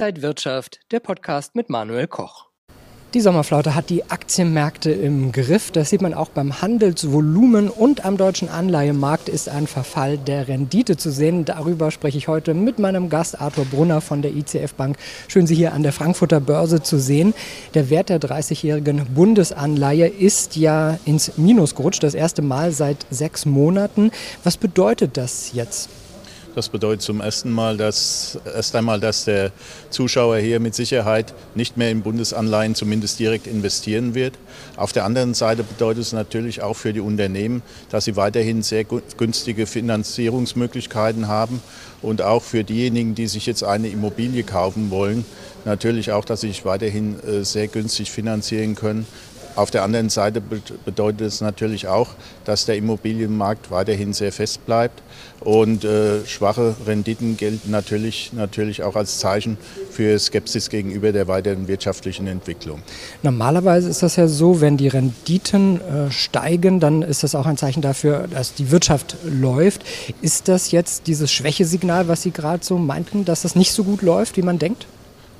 Inside Wirtschaft, der Podcast mit Manuel Koch. Die Sommerflaute hat die Aktienmärkte im Griff. Das sieht man auch beim Handelsvolumen und am deutschen Anleihemarkt ist ein Verfall der Rendite zu sehen. Darüber spreche ich heute mit meinem Gast Arthur Brunner von der ICF Bank. Schön, Sie hier an der Frankfurter Börse zu sehen. Der Wert der 30-jährigen Bundesanleihe ist ja ins Minus gerutscht, das erste Mal seit sechs Monaten. Was bedeutet das jetzt? Das bedeutet zum ersten Mal, dass erst einmal, dass der Zuschauer hier mit Sicherheit nicht mehr in Bundesanleihen zumindest direkt investieren wird. Auf der anderen Seite bedeutet es natürlich auch für die Unternehmen, dass sie weiterhin sehr günstige Finanzierungsmöglichkeiten haben und auch für diejenigen, die sich jetzt eine Immobilie kaufen wollen, natürlich auch, dass sie sich weiterhin äh, sehr günstig finanzieren können. Auf der anderen Seite bedeutet es natürlich auch, dass der Immobilienmarkt weiterhin sehr fest bleibt und äh, schwache Renditen gelten natürlich, natürlich auch als Zeichen für Skepsis gegenüber der weiteren wirtschaftlichen Entwicklung. Normalerweise ist das ja so, wenn die Renditen äh, steigen, dann ist das auch ein Zeichen dafür, dass die Wirtschaft läuft. Ist das jetzt dieses Schwächesignal, was Sie gerade so meinten, dass das nicht so gut läuft, wie man denkt?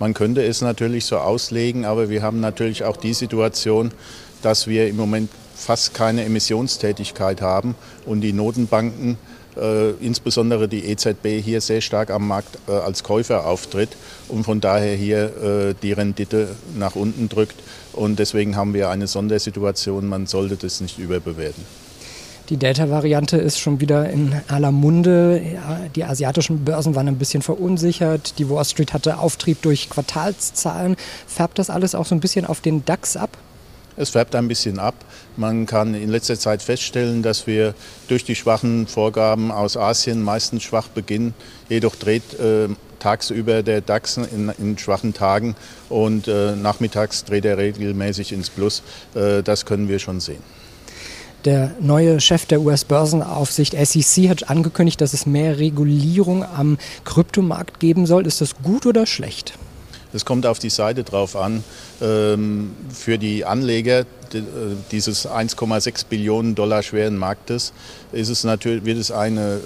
Man könnte es natürlich so auslegen, aber wir haben natürlich auch die Situation, dass wir im Moment fast keine Emissionstätigkeit haben und die Notenbanken, äh, insbesondere die EZB, hier sehr stark am Markt äh, als Käufer auftritt und von daher hier äh, die Rendite nach unten drückt. Und deswegen haben wir eine Sondersituation, man sollte das nicht überbewerten. Die Delta-Variante ist schon wieder in aller Munde. Die asiatischen Börsen waren ein bisschen verunsichert. Die Wall Street hatte Auftrieb durch Quartalszahlen. Färbt das alles auch so ein bisschen auf den DAX ab? Es färbt ein bisschen ab. Man kann in letzter Zeit feststellen, dass wir durch die schwachen Vorgaben aus Asien meistens schwach beginnen. Jedoch dreht äh, tagsüber der DAX in, in schwachen Tagen und äh, nachmittags dreht er regelmäßig ins Plus. Äh, das können wir schon sehen. Der neue Chef der US-Börsenaufsicht SEC hat angekündigt, dass es mehr Regulierung am Kryptomarkt geben soll. Ist das gut oder schlecht? Es kommt auf die Seite drauf an. Ähm, für die Anleger äh, dieses 1,6 Billionen Dollar schweren Marktes ist es natürlich, wird es eine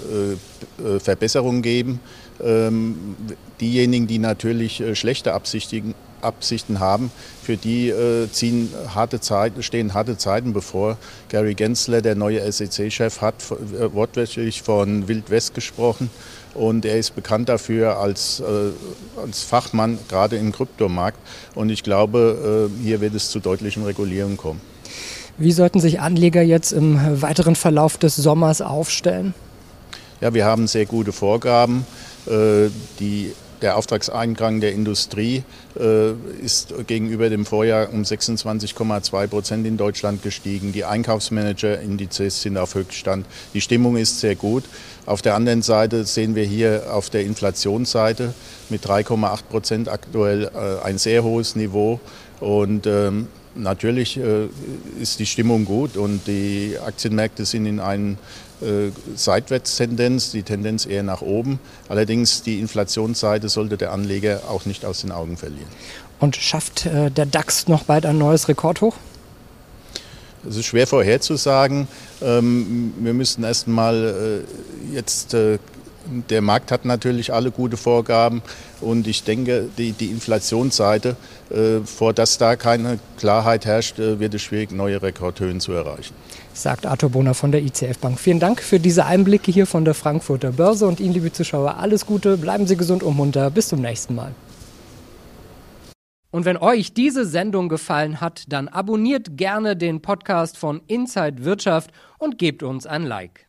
äh, äh, Verbesserung geben. Ähm, diejenigen, die natürlich schlechte Absichten Absichten haben, für die äh, ziehen harte Zeiten, stehen harte Zeiten bevor. Gary Gensler, der neue SEC-Chef, hat äh, wortwörtlich von Wild West gesprochen und er ist bekannt dafür als, äh, als Fachmann, gerade im Kryptomarkt. Und ich glaube, äh, hier wird es zu deutlichen Regulierungen kommen. Wie sollten sich Anleger jetzt im weiteren Verlauf des Sommers aufstellen? Ja, wir haben sehr gute Vorgaben. Äh, die der Auftragseingang der Industrie äh, ist gegenüber dem Vorjahr um 26,2 Prozent in Deutschland gestiegen. Die Einkaufsmanager-Indizes sind auf Höchststand. Die Stimmung ist sehr gut. Auf der anderen Seite sehen wir hier auf der Inflationsseite mit 3,8 Prozent aktuell äh, ein sehr hohes Niveau. Und ähm, natürlich äh, ist die Stimmung gut und die Aktienmärkte sind in einem äh, Seitwärtstendenz, die Tendenz eher nach oben. Allerdings die Inflationsseite sollte der Anleger auch nicht aus den Augen verlieren. Und schafft äh, der DAX noch bald ein neues Rekordhoch? Es ist schwer vorherzusagen. Ähm, wir müssten erst mal äh, jetzt äh, der Markt hat natürlich alle gute Vorgaben und ich denke, die, die Inflationsseite, äh, vor dass da keine Klarheit herrscht, äh, wird es schwierig, neue Rekordhöhen zu erreichen. Sagt Arthur Bohner von der ICF Bank. Vielen Dank für diese Einblicke hier von der Frankfurter Börse und Ihnen, liebe Zuschauer, alles Gute, bleiben Sie gesund und munter. Bis zum nächsten Mal. Und wenn euch diese Sendung gefallen hat, dann abonniert gerne den Podcast von Inside Wirtschaft und gebt uns ein Like.